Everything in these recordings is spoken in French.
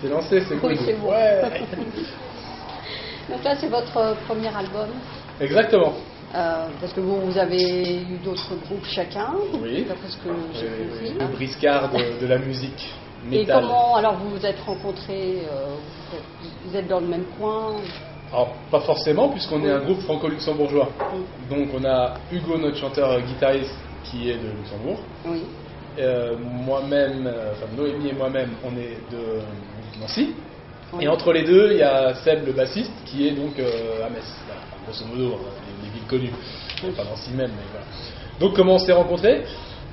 C'est lancé, c'est cool. Oui, c'est bon. Ouais. Donc là, c'est votre premier album. Exactement. Euh, parce que vous, vous avez eu d'autres groupes chacun. Oui. D'après ce que j'ai Oui. Le briscard de, de la musique Et métal. comment, alors vous vous êtes rencontrés, euh, vous êtes- dans le même coin Alors, pas forcément, puisqu'on est un groupe franco-luxembourgeois. Donc, on a Hugo, notre chanteur-guitariste, qui est de Luxembourg. Oui. Euh, moi-même, euh, enfin Noémie et moi-même, on est de Nancy. Oui. Et entre les deux, il y a Seb, le bassiste, qui est donc euh, à Metz. Voilà, grosso modo, hein, les, les villes connues. Pas Nancy même, mais voilà. Donc, comment on s'est rencontrés?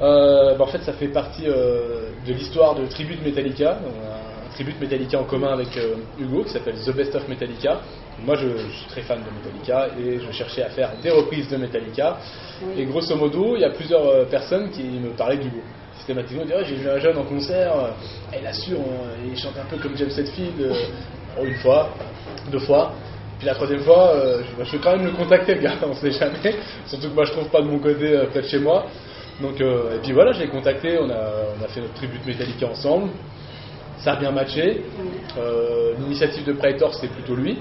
Euh, bah, En fait, ça fait partie de l'histoire de Tribute Metallica. On a un Tribute Metallica en commun avec Hugo, qui s'appelle The Best of Metallica. Moi, je, je suis très fan de Metallica et je cherchais à faire des reprises de Metallica. Oui. Et grosso modo, il y a plusieurs personnes qui me parlaient d'Hugo. Systématiquement, ils disaient, Ouais, j'ai vu un jeune en concert, euh, il assure, on- il chante un peu comme James Hetfield, euh, une fois, deux fois. Puis la troisième fois, euh, je, je vais quand même le contacter, le gars, on sait jamais. Surtout que moi, je trouve pas de mon côté euh, près de chez moi. Donc, euh, et puis voilà, je l'ai contacté, on a, on a fait notre tribute Metallica ensemble. Ça a bien matché. Euh, L'initiative de Praetor, c'est plutôt lui.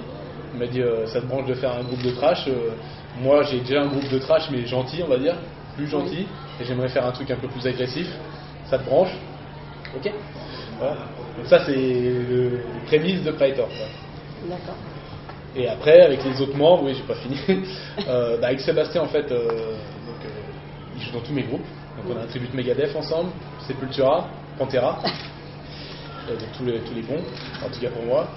Il m'a dit euh, ça te branche de faire un groupe de trash. Euh, moi, j'ai déjà un groupe de trash, mais gentil, on va dire, plus gentil. Et j'aimerais faire un truc un peu plus agressif. Ça te branche? Ok. Voilà. Donc ça, c'est le, les prémices de. D'accord. Et après, avec les autres membres, oui, j'ai pas fini. Euh, bah, avec Sébastien, en fait, euh, donc, euh, il joue dans tous mes groupes. Donc on a un tribute Megadeth ensemble, Sepultura, Pantera. Euh, donc tous les, tous les bons, en tout cas pour moi.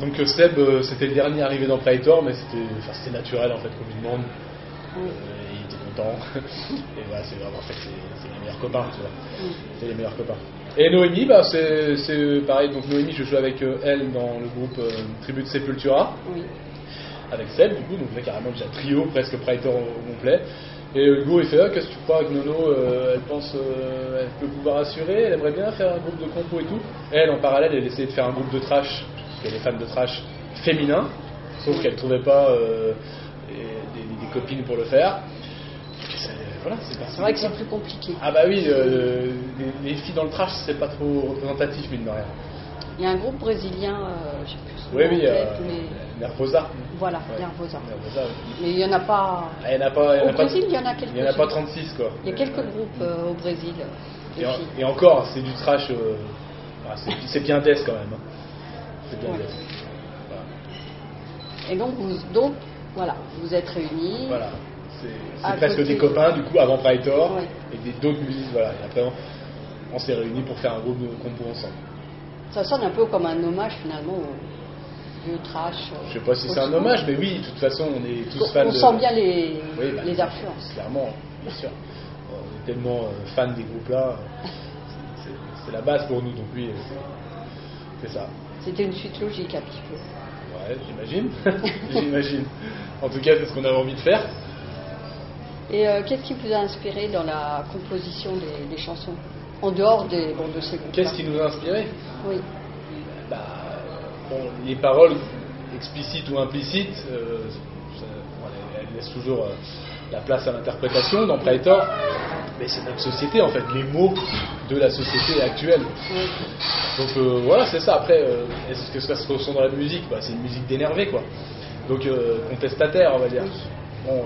Donc Seb, c'était le dernier arrivé dans Praetor, mais c'était enfin, c'était naturel en fait qu'on lui demande. Content. et voilà, c'est vraiment en fait, c'est les meilleurs copains, tu vois. C'est les meilleurs copains. Et Noémie, bah, c'est c'est pareil. Donc Noémie, je joue avec euh, elle dans le groupe euh, Tribute Sepultura Oui. avec Seb du coup, donc là carrément déjà trio, presque Praetor au, au complet. Et Hugo il fait ah, qu'est-ce que tu crois que Nono euh, elle pense euh, elle peut pouvoir assurer, elle aimerait bien faire un groupe de compo et tout. Elle en parallèle elle essayait de faire un groupe de trash, parce qu'elle est fan de trash féminin, sauf qu'elle trouvait pas euh, des, des- des copines pour le faire. Voilà, c'est vrai que c'est plus compliqué. Ah bah oui, euh, les, les filles dans le trash c'est pas trop représentatif mine de rien. Il y a un groupe brésilien, euh, je sais plus Oui oui, euh, tête, mais Nervosa. voilà, Ouais. Nervosa. Nervosa, oui. Mais il n'y en a pas. Ah, Il n'y en a pas. il y en Au a pas- Brésil, il y en a quelques-uns. Il n'y en a pas 36 quoi. Il y a quelques groupes euh, au Brésil euh, Et, en- et encore, c'est du trash. euh, c'est- c'est bien death quand même. hein. C'est bien Ouais. death. Voilà. Et donc, vous, donc, voilà, vous êtes réunis. Voilà. C'est presque côté- des copains du coup avant Praetor Ouais. et des d'autres musiques. Voilà. Et après, on, on s'est réunis pour faire un groupe de compo ensemble. Ça sonne un peu comme un hommage finalement au vieux trash. euh, Je sais pas si c'est un hommage, mais oui, de toute façon, on est tous fans On de. sent bien les, Oui, bah, les influences. Clairement, bien sûr. On est tellement euh, fans des groupes là. c'est- la base pour nous, donc oui, c'est- c'est ça. C'était une suite logique un petit peu. Ouais, j'imagine. j'imagine. En tout cas, c'est ce qu'on avait envie de faire. Et euh, qu'est-ce qui vous a inspiré dans la composition des, des chansons En dehors des, bon, de ces groupes Qu'est-ce qui nous a inspiré? Oui, bah, bon, Les paroles explicites ou implicites, euh, ça- bon, elles, elles laissent toujours euh, la place à l'interprétation dans Praetor. Mais c'est notre société, en fait, les mots de la société actuelle. oui. Donc voilà, c'est ça. Après, est-ce que ça se ressent dans la musique? Bah, C'est une musique d'énervé, quoi. Donc contestataire, on va dire. Bon,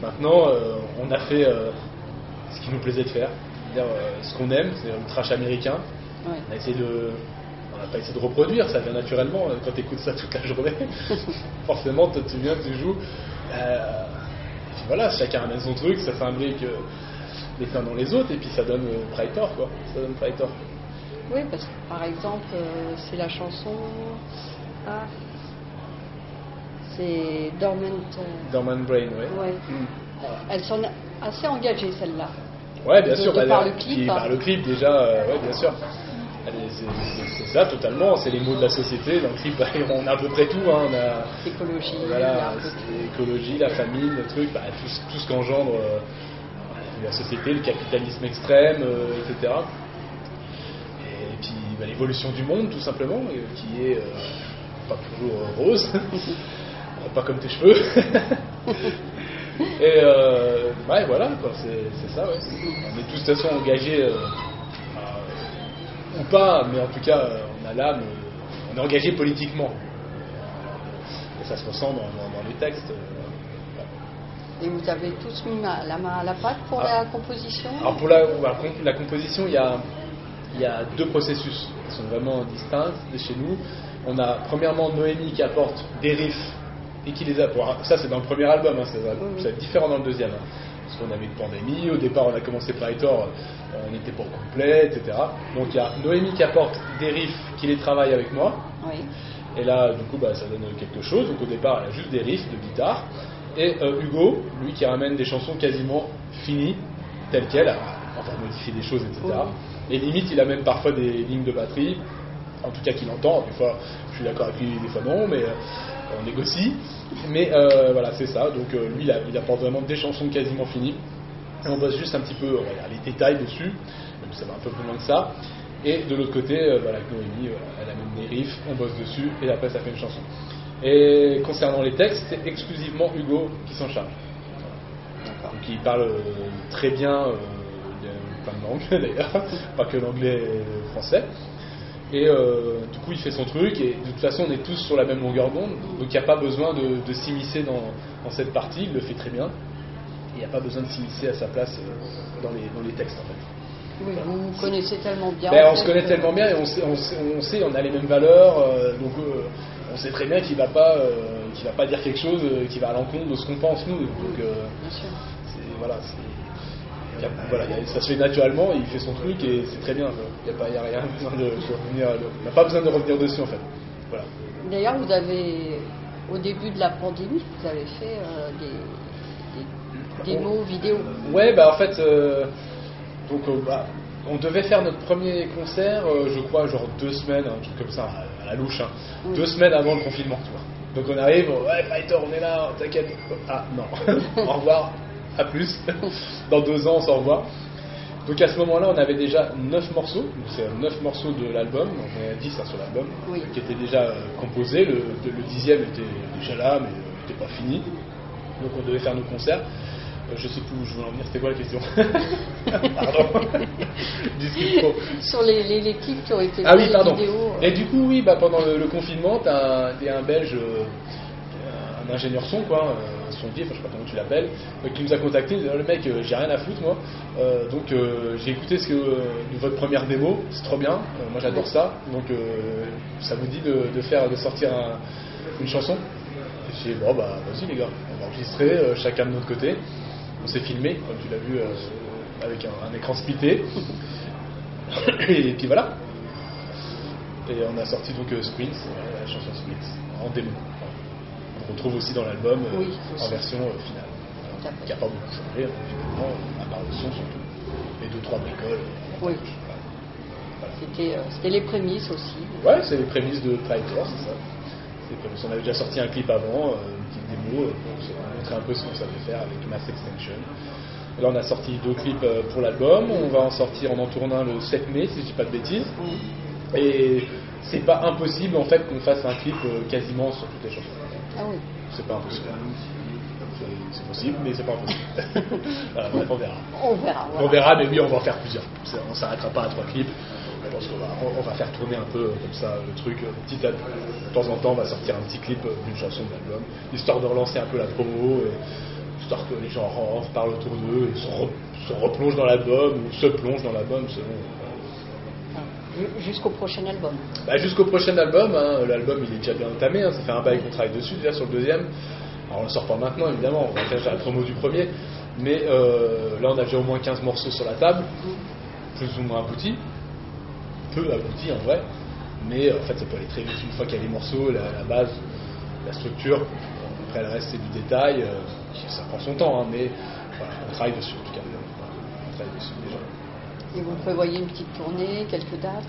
maintenant, euh, on a fait euh, ce qui nous plaisait de faire, c'est-à-dire euh, ce qu'on aime, c'est le trash américain. On a essayé de, on n'a pas essayé de reproduire, ça vient naturellement quand tu écoutes ça toute la journée. Forcément, toi, tu viens, tu joues. Euh, et puis voilà, chacun amène son truc, ça s'imbrique euh, les uns dans les autres, et puis ça donne euh, Praetor, quoi. Ça donne Praetor. Oui, parce que par exemple, c'est la chanson. Ah, c'est Dormant. euh, Dormant Brain, ouais. ouais. Mm. Elles sont assez engagées, celles-là. Ouais, bien De- sûr. de bah, par le clip, puis hein. par le clip, déjà, euh, ouais, bien sûr. C'est ça, totalement. C'est les mots de la société. Dans le clip, on a à peu près tout. Hein. On a voilà, l'écologie, la famille, le truc, bah, tout, ce- tout ce qu'engendre euh, la société, le capitalisme extrême, euh, etc. Et puis bah, l'évolution du monde, tout simplement, qui est pas toujours rose, pas comme tes cheveux. Et euh, ouais, voilà, c'est ça, ouais. On est tous de toute façon engagés euh, ou pas, mais en tout cas, euh, on a l'âme, on est engagé politiquement. Et ça se ressent dans, les textes. Et vous avez tous mis la main à la pâte pour ah. la composition Alors pour la, la composition, il y, a, il y a deux processus qui sont vraiment distincts de chez nous. On a premièrement Noémie qui apporte des riffs et qui les apporte. Ça, c'est dans le premier album, hein, c'est différent dans le deuxième. Hein. parce qu'on avait une pandémie, au départ on a commencé par Hector, euh, on n'était pas complet, etc. Donc il y a Noémie qui apporte des riffs, qui les travaille avec moi. Et là, du coup, bah, ça donne quelque chose. Donc au départ, elle a juste des riffs de guitare. Et euh, Hugo, lui qui ramène des chansons quasiment finies, telles quelles, enfin modifier des choses, etc. Et limite, il a même parfois des lignes de batterie, en tout cas qu'il entend. Des fois, je suis d'accord avec lui, des fois non, mais euh, on négocie. Mais euh, voilà, c'est ça. Donc lui, il, apporte vraiment des chansons quasiment finies. On bosse juste un petit peu les détails dessus, même ça va un peu plus loin que ça. Et de l'autre côté, voilà, avec Noémie, elle amène des riffs, on bosse dessus, et après ça fait une chanson. Et concernant les textes, c'est exclusivement Hugo qui s'en charge. Donc il parle euh, très bien euh, plein de langues d'ailleurs, pas que l'anglais et le français. Et euh, du coup, il fait son truc, et de toute façon, on est tous sur la même longueur d'onde, donc il n'y a pas besoin de, s'immiscer dans, cette partie, il le fait très bien. Il n'y a pas besoin de s'immiscer à sa place dans les, dans les textes en fait. Oui, vous connaissez tellement bien. Ben, on se connaît tellement bien et on sait, on sait, on, a les mêmes valeurs, donc on sait très bien qu'il va pas, euh, va pas dire quelque chose euh, qui va à l'encontre de ce qu'on pense nous. Donc, euh, voilà, voilà, ça se fait naturellement, il fait son truc et c'est très bien. Il n'y a, a, rien besoin de, revenir, a pas besoin de revenir dessus en fait. Voilà. D'ailleurs, vous avez, au début de la pandémie, vous avez fait des, des démos vidéo. Ouais, bah en fait, donc bah, on devait faire notre premier concert, je crois, genre deux semaines, un truc comme ça, la louche, hein. deux semaines avant le confinement, tu vois. Donc on arrive, ouais, Fighter, on est là, t'inquiète. Ah non, au revoir, à plus. Dans deux ans, on s'en revoit. Donc à ce moment-là, on avait déjà 9 morceaux, c'est 9 morceaux de l'album, on avait 10 hein, sur l'album, qui étaient déjà euh, composés. Le, le, dixième était déjà là, mais n'était euh, pas fini. Donc on devait faire nos concerts. Euh, je sais plus où je voulais en venir, c'était quoi la question? Pardon. Sur les, les, clips qui ont été Ah oui, pardon. Euh. Et du coup, oui, bah, pendant le, confinement, t'as un, un belge, un ingénieur son, quoi, un sondier, enfin, je sais pas comment tu l'appelles, qui nous a contacté, il dit, le mec, j'ai rien à foutre, moi. donc j'ai écouté ce que, votre première démo, c'est trop bien, moi j'adore ça, donc ça vous dit de, faire, de sortir une chanson? J'ai dit, bon bah vas-y les gars, on va enregistrer chacun de notre côté on s'est filmé, comme tu l'as vu, euh, avec un, écran splitté. et puis voilà. Et on a sorti donc euh, Sprints, la chanson Sprints, en démo. On retrouve aussi dans l'album euh, en version finale. Qui n'a pas beaucoup changé, hein, finalement, à part le son surtout. Et deux, trois bricoles. Oui. C'était les prémices aussi. Ouais, c'est les prémices de Traitor, c'est ça. On avait déjà sorti un clip avant, une petite démo, un peu ce qu'on savait faire avec Mass Extension. Là, on a sorti deux clips euh, pour l'album. On va en sortir en en tournant le 7 mai, si je dis pas de bêtises. Et c'est pas impossible en fait qu'on fasse un clip euh, quasiment sur toutes les chansons. Ah oui. C'est pas impossible. C'est possible, mais c'est pas impossible. on verra. On verra. On verra, mais oui, on va en faire plusieurs. On s'arrêtera pas à trois clips. Je pense qu'on va, on va faire tourner un peu comme ça le truc petit à petit. De temps en temps, on va sortir un petit clip d'une chanson de l'album, histoire de relancer un peu la promo, histoire que les gens en parlent autour d'eux et se, replongent dans l'album ou se plongent dans l'album selon. Jusqu'au prochain album. Bah, jusqu'au prochain album, hein. l'album il est déjà bien entamé, hein. ça fait un bail qu'on travaille dessus déjà sur le deuxième. Alors on le sort pas maintenant évidemment, on va faire la promo du premier, mais euh, là on a déjà au moins 15 morceaux sur la table, plus ou moins aboutis peu abouti en vrai, mais en fait ça peut aller très vite une fois qu'il y a les morceaux, la, base, la structure. Après le reste c'est du détail, euh, ça prend son temps, hein, mais on travaille dessus en tout cas. On travaille dessus déjà. Et vous prévoyez une petite tournée, quelques dates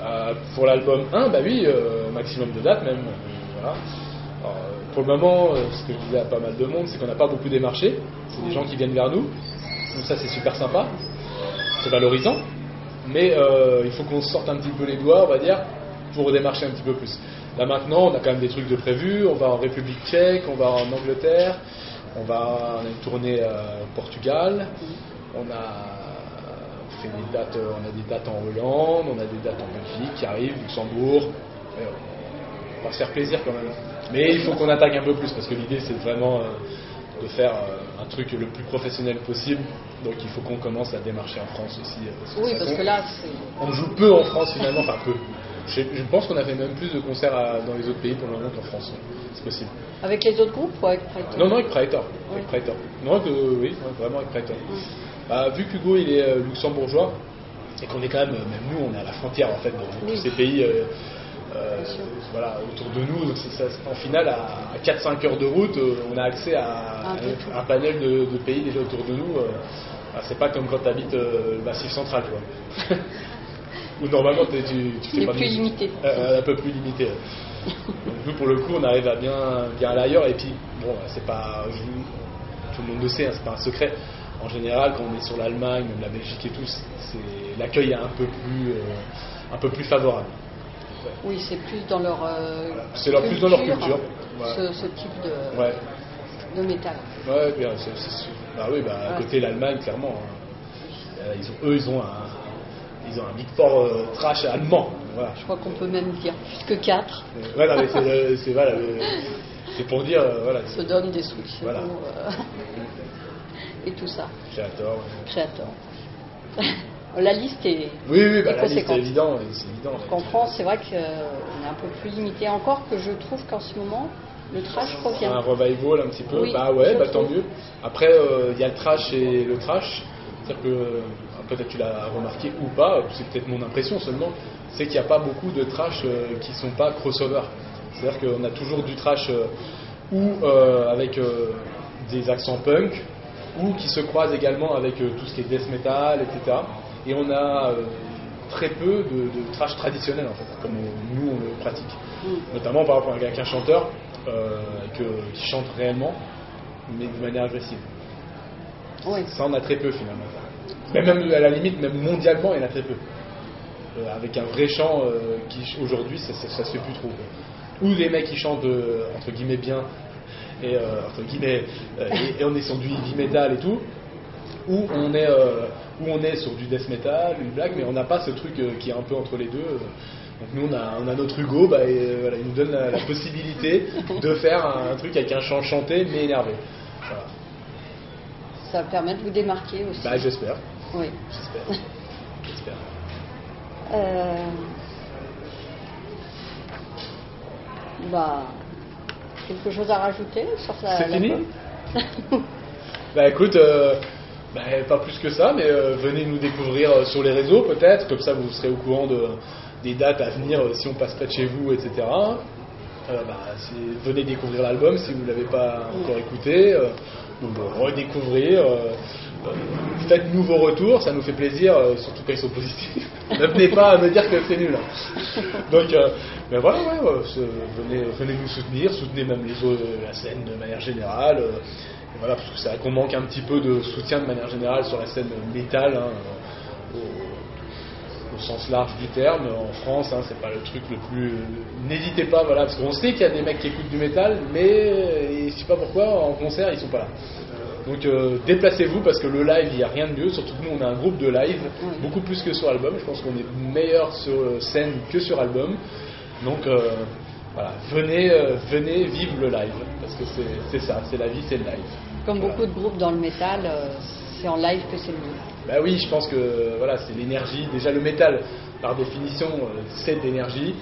euh, Pour l'album 1, bah oui, euh, maximum de dates même. voilà. pour le moment, ce que je disais à pas mal de monde, c'est qu'on n'a pas beaucoup démarché. C'est des gens qui viennent vers nous. Donc ça c'est super sympa. C'est valorisant mais euh, il faut qu'on sorte un petit peu les doigts, on va dire, pour démarcher un petit peu plus. Là maintenant, on a quand même des trucs de prévus. On va en République tchèque, on va en Angleterre, on va on a une tournée au Portugal. On a fait des dates, euh, on a des dates en Hollande, on a des dates en Belgique qui arrivent, Luxembourg. On va se faire plaisir quand même. Mais il faut qu'on attaque un peu plus parce que l'idée c'est vraiment euh, de faire euh, un truc le plus professionnel possible. Donc il faut qu'on commence à démarcher en France aussi. Oui, parce que là. On joue peu en France finalement, enfin peu. Je, je pense qu'on a fait même plus de concerts à- dans les autres pays pour le moment qu'en France. C'est possible. Avec les autres groupes ou avec Predator Non, non, avec Praetor. Oui. Avec Praetor. Non, que- oui, vraiment avec Praetor. Bah, vu qu'Hugo il est euh, luxembourgeois et qu'on est quand même, euh, même nous, on est à la frontière en fait Oui. tous ces pays. euh, euh, voilà, autour de nous, donc c'est- ça- en finale, à, à 4-5 heures de route, on a accès à, Un panel de, de pays déjà autour de nous. euh, ah, c'est pas comme quand tu habites le massif central, tu vois. Où normalement tu, tu fais pas de plus. Euh, un peu plus limité. Donc, nous, pour le coup, on arrive à bien, bien aller ailleurs. Et puis, bon, c'est pas. tout le monde le sait, hein, c'est pas un secret. En général, quand on est sur l'Allemagne, même la Belgique et tout, c'est- l'accueil est un peu plus, euh, un peu plus favorable. Oui, c'est plus dans leur. euh, C'est leur- plus dans leur culture. Ouais. Ce, ce type de, Ouais, de métal. ouais, bien, c'est- c'est sûr. Bah oui, bah, à côté l'Allemagne, clairement. hein. Euh, ils ont, eux, ils ont un, ils ont un Big Four euh, trash allemand. Voilà. Je crois qu'on peut même dire plus que 4 Euh, voilà, mais c'est, c'est, voilà, pour dire, voilà, se donnent des solutions Voilà. et tout ça. Créateur. ouais. Créateur. La liste est. Oui, oui, bah, est la liste est évident, c'est évident. En France, c'est vrai qu'on est un peu plus limité. Encore que je trouve qu'en ce moment, le trash revient. Un revival un petit peu, Oui, bah ouais, bah tant mieux. Après, euh, il y a le trash et le trash. C'est-à-dire que, euh, peut-être tu l'as remarqué ou pas, c'est peut-être mon impression seulement, c'est qu'il n'y a pas beaucoup de trash euh, qui sont pas crossover. C'est-à-dire qu'on a toujours du trash euh, ou euh, avec des accents punk, ou qui se croisent également avec euh, tout ce qui est death metal, etc. Et on a euh, très peu de, de trash traditionnel en fait, comme on- nous on le pratique. Mm. Notamment par rapport à un chanteur euh, que- qui chante réellement, mais de manière agressive. Oui. Ça, on a très peu finalement. Mais même à la limite, même mondialement, il y en a très peu. Euh, avec un vrai chant euh, qui aujourd'hui, ça, ça, ça se fait plus trop. Ou des mecs qui chantent entre guillemets bien, et euh, entre guillemets, euh, et, et on est sur du heavy metal et tout. Ou on est, euh, où on est sur du death metal, une blague, mais on n'a pas ce truc qui est un peu entre les deux. Donc nous, on a, on a notre Hugo, bah, et, euh, voilà, il nous donne la, la possibilité de faire un, truc avec un chant chanté mais énervé. Voilà. Ça permet de vous démarquer aussi. Bah, j'espère. oui. J'espère. J'espère. Euh, Bah, quelque chose à rajouter sur la. C'est fini Bah écoute, euh, bah, pas plus que ça, mais euh, venez nous découvrir euh, sur les réseaux peut-être, comme ça vous serez au courant de, des dates à venir si on passe près de chez vous, etc. Euh, bah, venez découvrir l'album si vous ne l'avez pas encore écouté, donc, redécouvrir. Euh, euh, Faites-nous vos retours, ça nous fait plaisir, euh, surtout quand ils sont positifs. ne venez pas à me dire que c'est nul. hein. Donc, euh, ben voilà, venez, nous soutenir, soutenez même les autres, la scène de manière générale. euh, voilà, parce que c'est vrai qu'on manque un petit peu de soutien de manière générale sur la scène métal, hein, euh, au, sens large du terme. En France, hein, c'est pas le truc le plus. N'hésitez pas, voilà, parce qu'on sait qu'il y a des mecs qui écoutent du métal, mais euh, je sais pas pourquoi, en concert, ils sont pas là. Donc euh, déplacez-vous parce que le live, il n'y a rien de mieux. Surtout que nous, on a un groupe de live, Oui. beaucoup plus que sur album. Je pense qu'on est meilleur sur euh, scène que sur album. Donc euh, voilà, venez, venez vivre le live parce que c'est- ça, c'est la vie, c'est le live. Comme Voilà. beaucoup de groupes dans le métal, c'est en live que c'est le mieux. Bah oui, je pense que voilà, c'est l'énergie. Déjà le métal, par définition, c'est de l'énergie.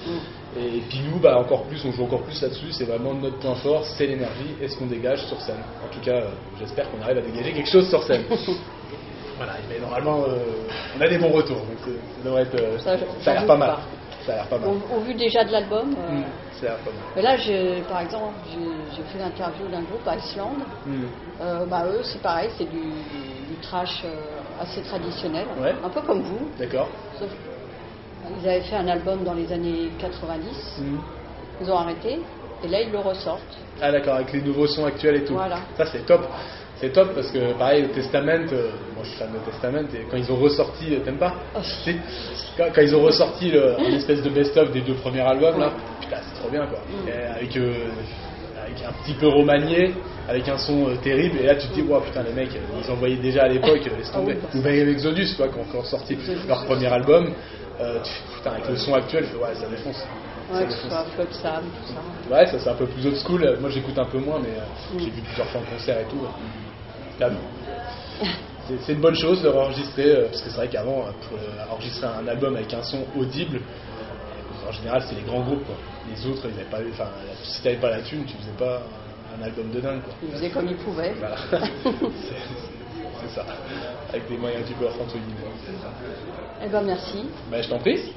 Et puis nous, bah, encore plus, on joue encore plus là-dessus. C'est vraiment notre point fort, c'est l'énergie et ce qu'on dégage sur scène. En tout cas, euh, j'espère qu'on arrive à dégager quelque chose sur scène. voilà, mais normalement, euh, on a des bons retours. Donc euh, ça devrait être, euh, Ça, ça, j'en a l'air pas mal. pas. Ça a l'air pas mal. Au, au vu déjà de l'album, euh, Mm, ça a l'air pas mal. mais là, j'ai- par exemple, j'ai fait l'interview d'un groupe Iceland. Mm. Euh, bah, eux, c'est pareil, c'est du, du trash euh, assez traditionnel, Ouais. un peu comme vous. D'accord. Sauf ils avaient fait un album dans les années 90, Mm. ils ont arrêté, et là ils le ressortent. Ah d'accord, avec les nouveaux sons actuels et tout. Voilà. Ça c'est top. C'est top parce que pareil, le Testament, euh, moi je suis fan de Testament et quand ils ont ressorti, euh, t'aimes pas? Oh. Si. quand, quand ils ont ressorti le, un espèce de best-of des deux premiers albums là, putain c'est trop bien quoi. Mm. Et avec, euh, un petit peu remanié, avec un son euh, terrible, et là tu te dis, wow, putain, les mecs, euh, ils envoyaient déjà à l'époque, euh, laisse tomber. Ah oui, Ou même Exodus, quoi, ont encore sorti leur premier album, euh, tu- putain, avec le son actuel, tu fais, ouais, ça défonce. Ouais, que ce défonce. soit Flood Sam, tout ça. Ouais, ça c'est un peu plus old school. Moi j'écoute un peu moins, mais euh, j'ai vu plusieurs fois en concert et tout. Là, c'est- une bonne chose de enregistrer, parce que c'est vrai qu'avant, pour enregistrer un album avec un son audible, en général c'est les grands groupes. Quoi. Les autres, ils pas. Enfin, si t'avais pas la thune, tu faisais pas un album de dingue. Quoi. Ils faisaient comme ils pouvaient. Voilà. c'est ça. Avec des moyens du bord, entre guillemets. Eh ben merci. Bah, je t'en prie.